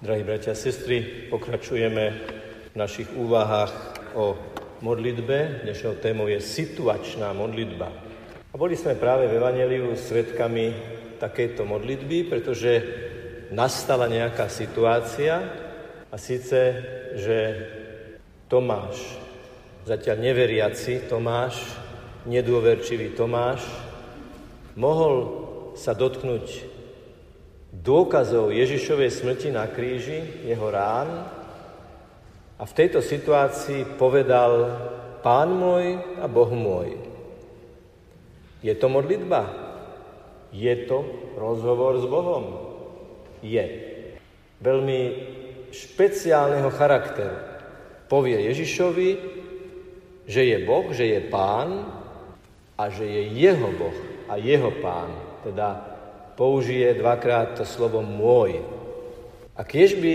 Drahí bratia a sestry, pokračujeme v našich úvahách o modlitbe. Dnešnou témou je situačná modlitba. A boli sme práve v Evangeliu svetkami takejto modlitby, pretože nastala nejaká situácia a síce, že Tomáš, zatiaľ neveriaci Tomáš, nedôverčivý Tomáš, mohol sa dotknúť dôkazov Ježišovej smrti na kríži, jeho rán a v tejto situácii povedal Pán môj a Boh môj. Je to modlitba? Je to rozhovor s Bohom? Je. Veľmi špeciálneho charakteru. Povie Ježišovi, že je Boh, že je Pán a že je jeho Boh a jeho Pán teda použije dvakrát to slovo môj. A kiež by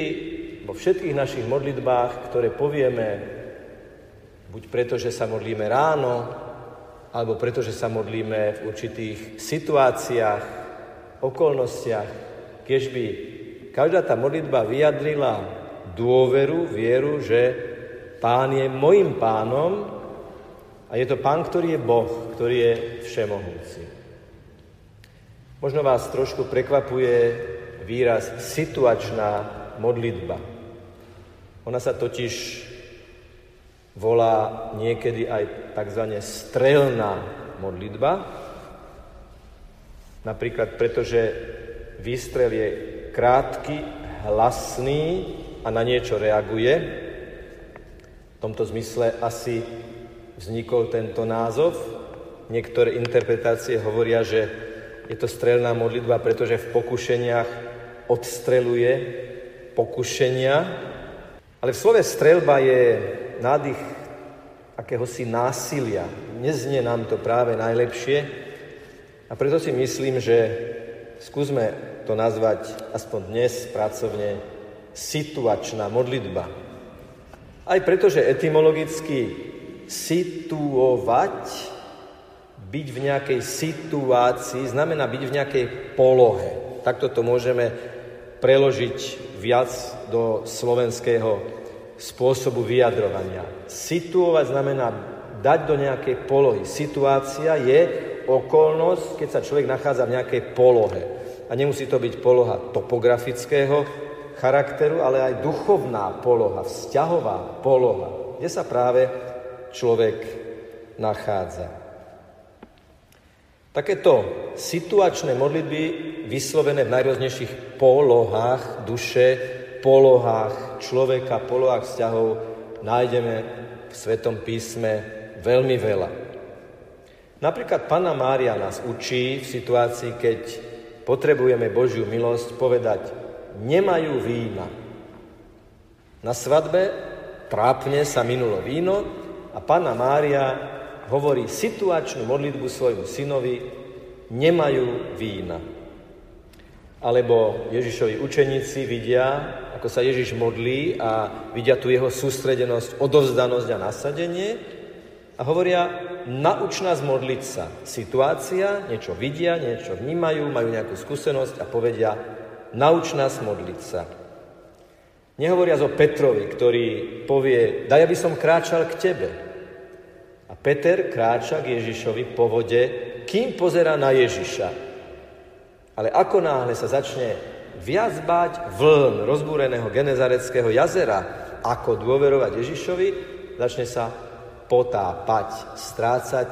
vo všetkých našich modlitbách, ktoré povieme, buď preto, že sa modlíme ráno, alebo preto, že sa modlíme v určitých situáciách, okolnostiach, kiež by každá tá modlitba vyjadrila dôveru, vieru, že Pán je mojim pánom a je to Pán, ktorý je Boh, ktorý je všemohúci. Možno vás trošku prekvapuje výraz situačná modlitba. Ona sa totiž volá niekedy aj tzv. strelná modlitba, napríklad preto, že výstrel je krátky, hlasný a na niečo reaguje. V tomto zmysle asi vznikol tento názov. Niektoré interpretácie hovoria, že je to strelná modlitba, pretože v pokušeniach odstreluje pokušenia. Ale v slove strelba je nádych akéhosi násilia. Neznie nám to práve najlepšie. A preto si myslím, že skúsme to nazvať aspoň dnes pracovne situačná modlitba. Aj preto, že etymologicky situovať byť v nejakej situácii znamená byť v nejakej polohe. Takto to môžeme preložiť viac do slovenského spôsobu vyjadrovania. Situovať znamená dať do nejakej polohy. Situácia je okolnosť, keď sa človek nachádza v nejakej polohe. A nemusí to byť poloha topografického charakteru, ale aj duchovná poloha, vzťahová poloha, kde sa práve človek nachádza. Takéto situačné modlitby vyslovené v najrôznejších polohách duše, polohách človeka, polohách vzťahov nájdeme v Svetom písme veľmi veľa. Napríklad Pana Mária nás učí v situácii, keď potrebujeme Božiu milosť povedať nemajú vína. Na svadbe trápne sa minulo víno a Pana Mária hovorí situačnú modlitbu svojmu synovi, nemajú vína. Alebo Ježišovi učeníci vidia, ako sa Ježiš modlí a vidia tu jeho sústredenosť, odovzdanosť a nasadenie a hovoria, nauč nás modliť sa. Situácia, niečo vidia, niečo vnímajú, majú nejakú skúsenosť a povedia, nauč nás modliť sa. Nehovoria o Petrovi, ktorý povie, daj, aby som kráčal k tebe. A Peter kráča k Ježišovi po vode, kým pozera na Ježiša. Ale ako náhle sa začne viac báť vln rozbúreného Genezareckého jazera, ako dôverovať Ježišovi, začne sa potápať, strácať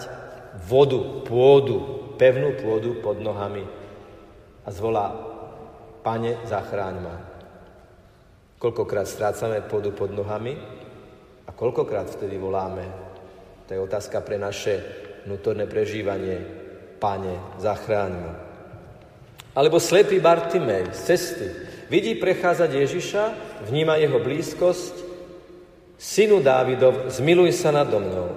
vodu, pôdu, pevnú pôdu pod nohami a zvolá, pane, zachráň ma. Koľkokrát strácame pôdu pod nohami a koľkokrát vtedy voláme, to je otázka pre naše vnútorné prežívanie. Pane, zachráň ma. Alebo slepý Bartimej z cesty vidí prechádzať Ježiša, vníma jeho blízkosť, synu Dávidov, zmiluj sa nado mnou.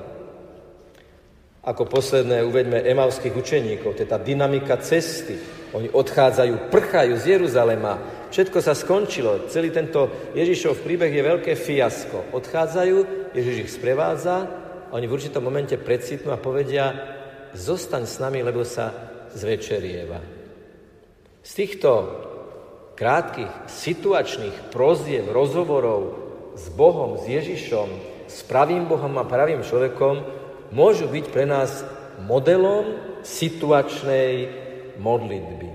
Ako posledné uveďme emavských učeníkov, tá dynamika cesty. Oni odchádzajú, prchajú z Jeruzalema, všetko sa skončilo, celý tento Ježišov príbeh je veľké fiasko. Odchádzajú, Ježiš ich sprevádza oni v určitom momente precitnú a povedia, zostaň s nami, lebo sa zvečerieva. Z týchto krátkých situačných proziev, rozhovorov s Bohom, s Ježišom, s pravým Bohom a pravým človekom môžu byť pre nás modelom situačnej modlitby.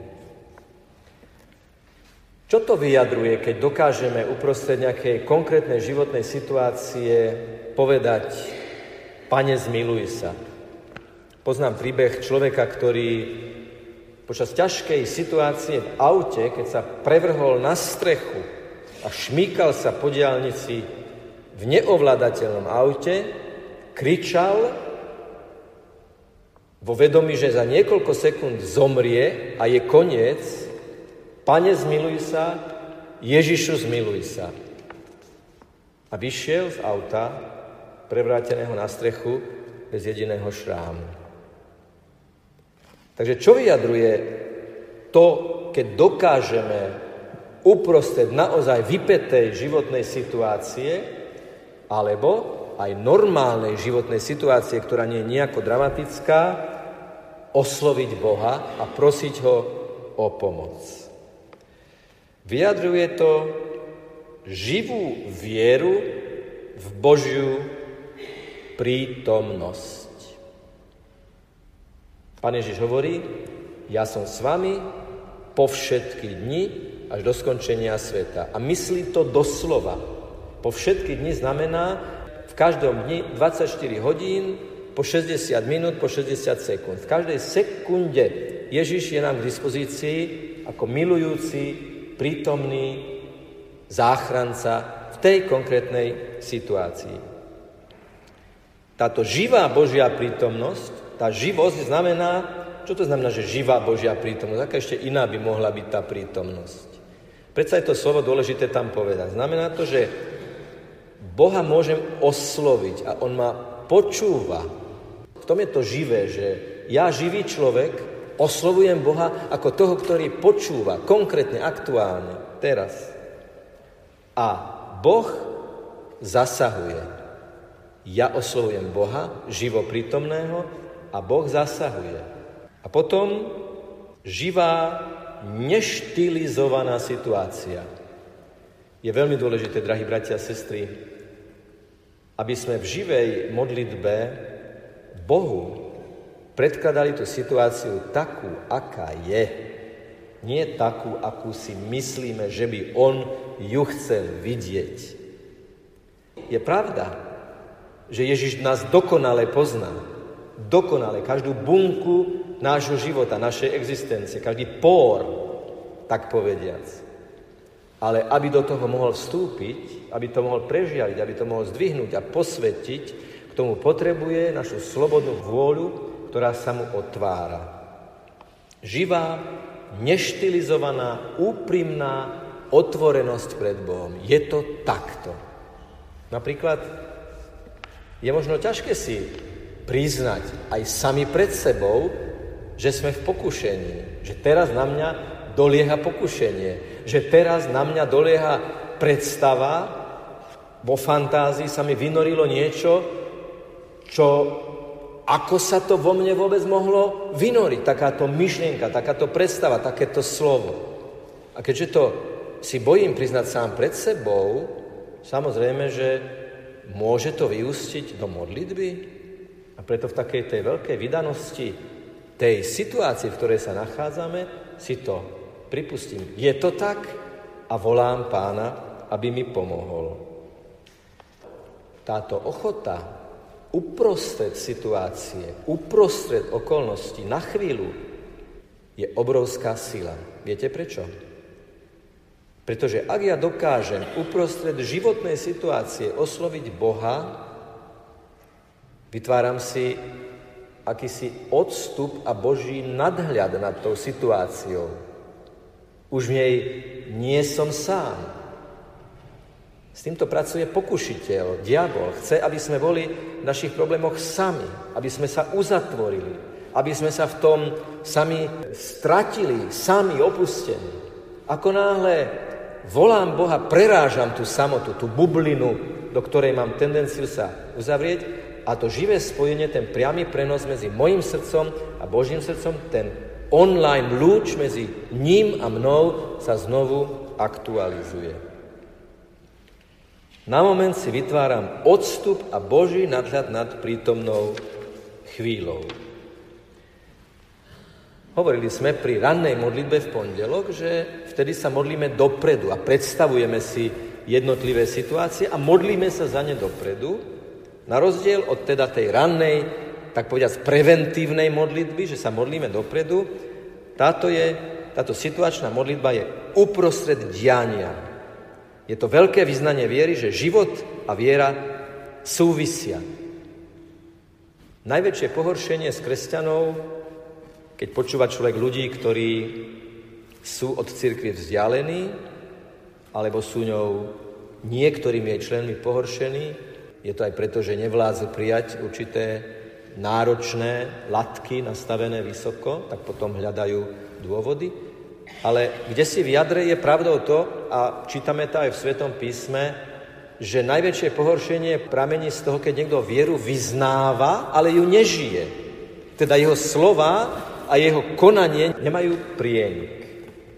Čo to vyjadruje, keď dokážeme uprostred nejakej konkrétnej životnej situácie povedať Pane, zmiluj sa. Poznám príbeh človeka, ktorý počas ťažkej situácie v aute, keď sa prevrhol na strechu a šmíkal sa po diálnici v neovládateľnom aute, kričal vo vedomí, že za niekoľko sekúnd zomrie a je koniec, Pane, zmiluj sa, Ježišu, zmiluj sa. A vyšiel z auta prevráteného na strechu bez jediného šrámu. Takže čo vyjadruje to, keď dokážeme uprostred naozaj vypetej životnej situácie, alebo aj normálnej životnej situácie, ktorá nie je nejako dramatická, osloviť Boha a prosiť ho o pomoc. Vyjadruje to živú vieru v Božiu prítomnosť. Pán Ježiš hovorí, ja som s vami po všetky dni až do skončenia sveta. A myslí to doslova. Po všetky dni znamená v každom dni 24 hodín, po 60 minút, po 60 sekúnd. V každej sekunde Ježiš je nám k dispozícii ako milujúci, prítomný záchranca v tej konkrétnej situácii. Táto živá Božia prítomnosť, tá živosť znamená, čo to znamená, že živá Božia prítomnosť? Aká ešte iná by mohla byť tá prítomnosť? Predsa je to slovo dôležité tam povedať. Znamená to, že Boha môžem osloviť a On ma počúva. V tom je to živé, že ja, živý človek, oslovujem Boha ako toho, ktorý počúva, konkrétne, aktuálne, teraz. A Boh zasahuje. Ja oslovujem Boha, živo prítomného, a Boh zasahuje. A potom živá, neštilizovaná situácia. Je veľmi dôležité, drahí bratia a sestry, aby sme v živej modlitbe Bohu predkladali tú situáciu takú, aká je. Nie takú, akú si myslíme, že by On ju chcel vidieť. Je pravda, že Ježiš nás dokonale pozná. Dokonale. Každú bunku nášho života, našej existencie, každý pór, tak povediac. Ale aby do toho mohol vstúpiť, aby to mohol prežiariť, aby to mohol zdvihnúť a posvetiť, k tomu potrebuje našu slobodnú vôľu, ktorá sa mu otvára. Živá, neštilizovaná, úprimná otvorenosť pred Bohom. Je to takto. Napríklad je možno ťažké si priznať aj sami pred sebou, že sme v pokušení, že teraz na mňa dolieha pokušenie, že teraz na mňa dolieha predstava, vo fantázii sa mi vynorilo niečo, čo ako sa to vo mne vôbec mohlo vynoriť, takáto myšlienka, takáto predstava, takéto slovo. A keďže to si bojím priznať sám pred sebou, samozrejme, že môže to vyústiť do modlitby? A preto v takej tej veľkej vydanosti tej situácii, v ktorej sa nachádzame, si to pripustím. Je to tak a volám pána, aby mi pomohol. Táto ochota uprostred situácie, uprostred okolností, na chvíľu, je obrovská sila. Viete prečo? Pretože ak ja dokážem uprostred životnej situácie osloviť Boha, vytváram si akýsi odstup a Boží nadhľad nad tou situáciou. Už v nej nie som sám. S týmto pracuje pokušiteľ, diabol. Chce, aby sme boli v našich problémoch sami, aby sme sa uzatvorili, aby sme sa v tom sami stratili, sami opustení. Ako náhle volám Boha, prerážam tú samotu, tú bublinu, do ktorej mám tendenciu sa uzavrieť a to živé spojenie, ten priamy prenos medzi mojim srdcom a Božím srdcom, ten online lúč medzi ním a mnou sa znovu aktualizuje. Na moment si vytváram odstup a Boží nadhľad nad prítomnou chvíľou. Hovorili sme pri rannej modlitbe v pondelok, že vtedy sa modlíme dopredu a predstavujeme si jednotlivé situácie a modlíme sa za ne dopredu, na rozdiel od teda tej rannej, tak povediať preventívnej modlitby, že sa modlíme dopredu, táto, je, táto situačná modlitba je uprostred diania. Je to veľké vyznanie viery, že život a viera súvisia. Najväčšie pohoršenie z kresťanov keď počúva človek ľudí, ktorí sú od cirkvi vzdialení, alebo sú ňou niektorými jej členmi pohoršení, je to aj preto, že nevládzu prijať určité náročné latky nastavené vysoko, tak potom hľadajú dôvody. Ale kde si v jadre je pravdou to, a čítame to aj v Svetom písme, že najväčšie pohoršenie pramení z toho, keď niekto vieru vyznáva, ale ju nežije. Teda jeho slova a jeho konanie nemajú prienik.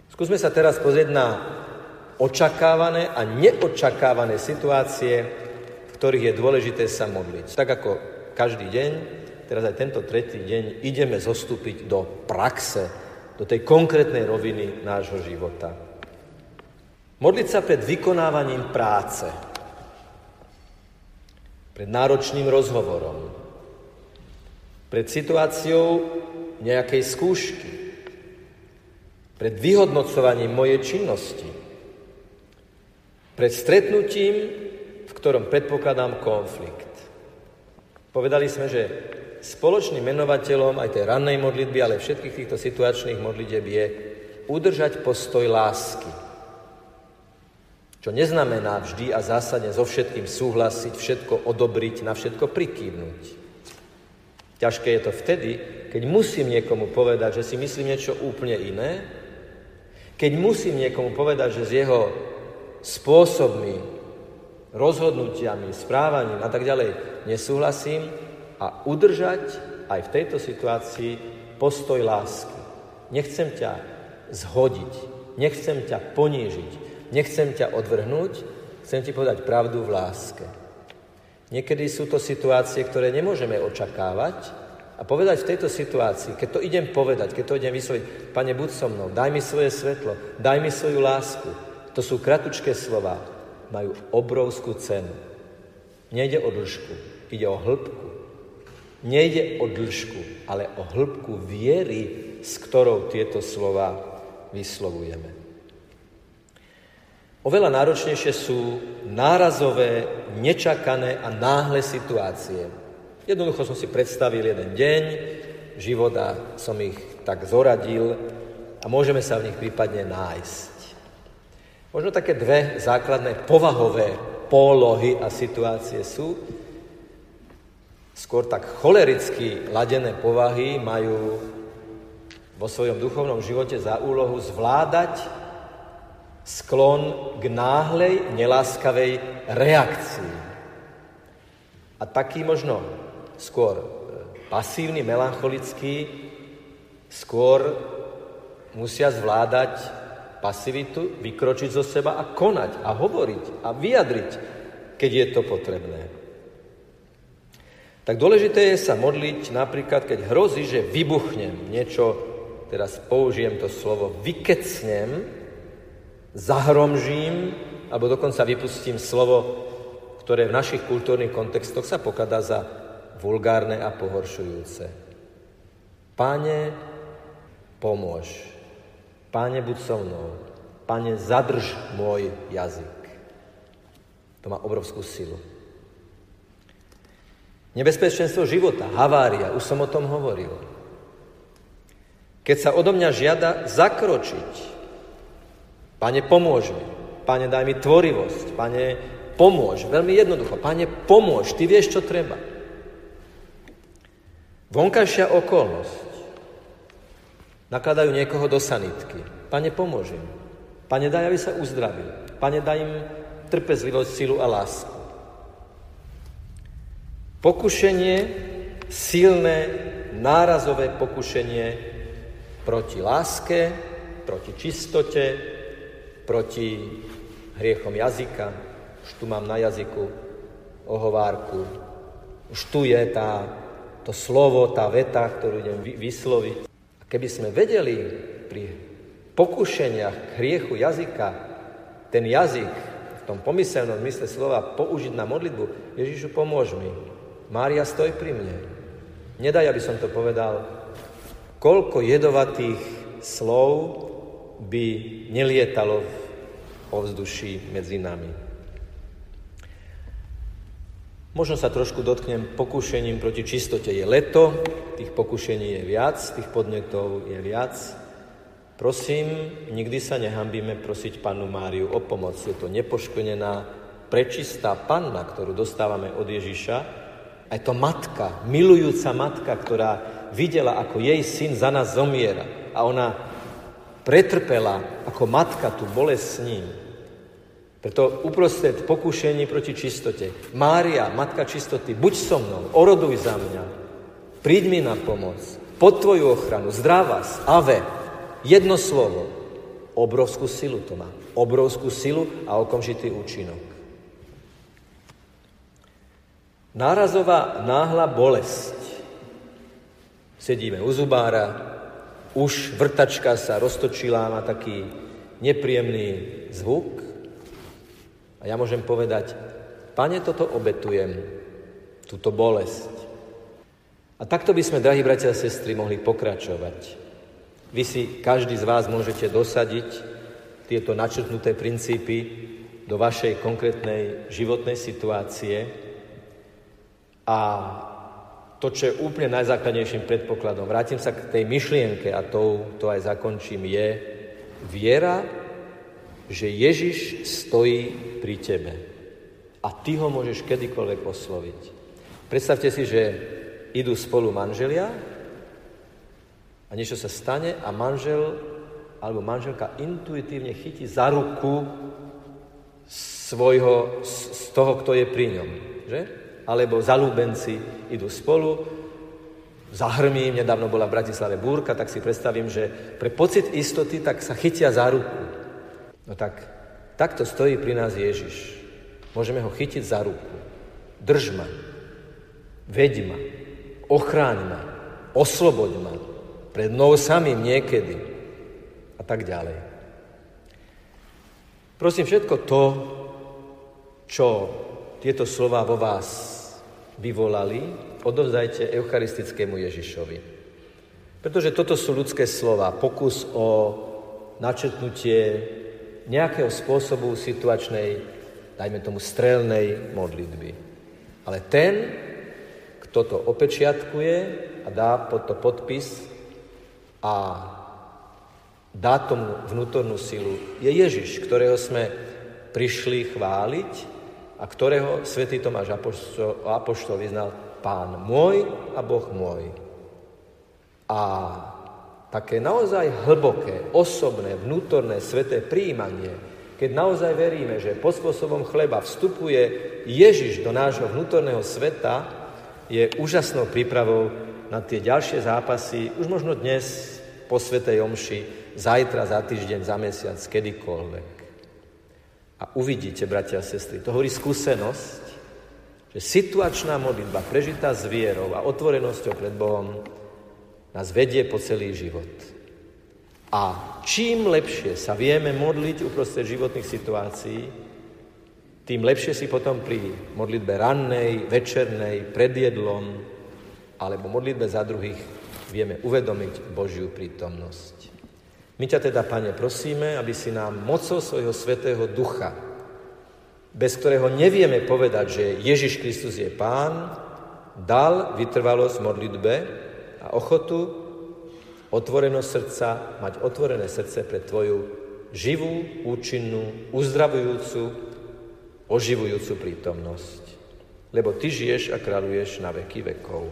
Skúsme sa teraz pozrieť na očakávané a neočakávané situácie, v ktorých je dôležité sa modliť. Tak ako každý deň, teraz aj tento tretí deň, ideme zostúpiť do praxe, do tej konkrétnej roviny nášho života. Modliť sa pred vykonávaním práce, pred náročným rozhovorom, pred situáciou, nejakej skúšky, pred vyhodnocovaním mojej činnosti, pred stretnutím, v ktorom predpokladám konflikt. Povedali sme, že spoločným menovateľom aj tej rannej modlitby, ale všetkých týchto situačných modlitieb je udržať postoj lásky. Čo neznamená vždy a zásadne so všetkým súhlasiť, všetko odobriť, na všetko prikývnuť. Ťažké je to vtedy, keď musím niekomu povedať, že si myslím niečo úplne iné, keď musím niekomu povedať, že s jeho spôsobmi, rozhodnutiami, správaním a tak ďalej nesúhlasím a udržať aj v tejto situácii postoj lásky. Nechcem ťa zhodiť, nechcem ťa ponížiť, nechcem ťa odvrhnúť, chcem ti povedať pravdu v láske. Niekedy sú to situácie, ktoré nemôžeme očakávať, a povedať v tejto situácii, keď to idem povedať, keď to idem vysloviť, Pane, buď so mnou, daj mi svoje svetlo, daj mi svoju lásku. To sú kratučké slova, majú obrovskú cenu. Nejde o dĺžku, ide o hĺbku. Nejde o dĺžku, ale o hĺbku viery, s ktorou tieto slova vyslovujeme. Oveľa náročnejšie sú nárazové, nečakané a náhle situácie, Jednoducho som si predstavil jeden deň, život a som ich tak zoradil a môžeme sa v nich prípadne nájsť. Možno také dve základné povahové polohy a situácie sú. Skôr tak cholericky ladené povahy majú vo svojom duchovnom živote za úlohu zvládať sklon k náhlej, neláskavej reakcii. A taký možno skôr e, pasívny, melancholický, skôr musia zvládať pasivitu, vykročiť zo seba a konať a hovoriť a vyjadriť, keď je to potrebné. Tak dôležité je sa modliť napríklad, keď hrozí, že vybuchnem niečo, teraz použijem to slovo, vykecnem, zahromžím, alebo dokonca vypustím slovo, ktoré v našich kultúrnych kontextoch sa pokladá za vulgárne a pohoršujúce. Pane, pomôž. Pane, buď so mnou. Pane, zadrž môj jazyk. To má obrovskú silu. Nebezpečenstvo života, havária, už som o tom hovoril. Keď sa odo mňa žiada zakročiť, Pane, pomôž mi. Pane, daj mi tvorivosť. Pane, pomôž. Veľmi jednoducho. Pane, pomôž. Ty vieš, čo treba. Vonkajšia okolnosť. Nakladajú niekoho do sanitky. Pane, pomôžem. Pane, daj, aby sa uzdravil. Pane, daj im trpezlivosť, silu a lásku. Pokušenie, silné, nárazové pokušenie proti láske, proti čistote, proti hriechom jazyka. Už tu mám na jazyku ohovárku. Už tu je tá, to slovo, tá veta, ktorú idem vysloviť. A keby sme vedeli pri pokušeniach hriechu jazyka ten jazyk v tom pomyselnom mysle slova použiť na modlitbu, Ježišu, pomôž mi. Mária, stoj pri mne. Nedaj, aby som to povedal, koľko jedovatých slov by nelietalo v ovzduší medzi nami. Možno sa trošku dotknem pokušením proti čistote. Je leto, tých pokušení je viac, tých podnetov je viac. Prosím, nikdy sa nehambíme prosiť Pannu Máriu o pomoc. Je to nepoškvenená, prečistá panna, ktorú dostávame od Ježiša. A je to matka, milujúca matka, ktorá videla, ako jej syn za nás zomiera. A ona pretrpela ako matka tú bolesť s ním. Preto uprostred pokušení proti čistote. Mária, Matka čistoty, buď so mnou, oroduj za mňa, príď mi na pomoc, pod tvoju ochranu, zdravás, ave, jedno slovo, obrovskú silu to má. Obrovskú silu a okamžitý účinok. Nárazová náhla bolesť. Sedíme u zubára, už vrtačka sa roztočila, má taký nepríjemný zvuk, a ja môžem povedať, pane, toto obetujem, túto bolesť. A takto by sme, drahí bratia a sestry, mohli pokračovať. Vy si, každý z vás, môžete dosadiť tieto načrtnuté princípy do vašej konkrétnej životnej situácie a to, čo je úplne najzákladnejším predpokladom, vrátim sa k tej myšlienke a to, to aj zakončím, je viera že Ježiš stojí pri tebe a ty ho môžeš kedykoľvek osloviť. Predstavte si, že idú spolu manželia a niečo sa stane a manžel alebo manželka intuitívne chytí za ruku svojho, z toho, kto je pri ňom. Že? Alebo zalúbenci idú spolu, zahrmí, nedávno bola v Bratislave búrka, tak si predstavím, že pre pocit istoty tak sa chytia za ruku. No tak, takto stojí pri nás Ježiš. Môžeme ho chytiť za ruku. Drž ma, veď ma, ochráň ma, osloboď ma pred mnou samým niekedy a tak ďalej. Prosím, všetko to, čo tieto slova vo vás vyvolali, odovzdajte eucharistickému Ježišovi. Pretože toto sú ľudské slova, pokus o načetnutie nejakého spôsobu situačnej, dajme tomu strelnej modlitby. Ale ten, kto to opečiatkuje a dá pod to podpis a dá tomu vnútornú silu, je Ježiš, ktorého sme prišli chváliť a ktorého svätý Tomáš Apoštol, vyznal Pán môj a Boh môj. A také naozaj hlboké, osobné, vnútorné, sveté príjmanie, keď naozaj veríme, že pod spôsobom chleba vstupuje Ježiš do nášho vnútorného sveta, je úžasnou prípravou na tie ďalšie zápasy, už možno dnes po Svetej Omši, zajtra, za týždeň, za mesiac, kedykoľvek. A uvidíte, bratia a sestry, to hovorí skúsenosť, že situačná modlitba, prežitá s vierou a otvorenosťou pred Bohom, nás vedie po celý život. A čím lepšie sa vieme modliť uprostred životných situácií, tým lepšie si potom pri modlitbe rannej, večernej, pred jedlom alebo modlitbe za druhých vieme uvedomiť Božiu prítomnosť. My ťa teda, Pane, prosíme, aby si nám mocou svojho svetého ducha, bez ktorého nevieme povedať, že Ježiš Kristus je Pán, dal vytrvalosť modlitbe, a ochotu, otvorenosť srdca, mať otvorené srdce pre Tvoju živú, účinnú, uzdravujúcu, oživujúcu prítomnosť. Lebo Ty žiješ a kráľuješ na veky vekov.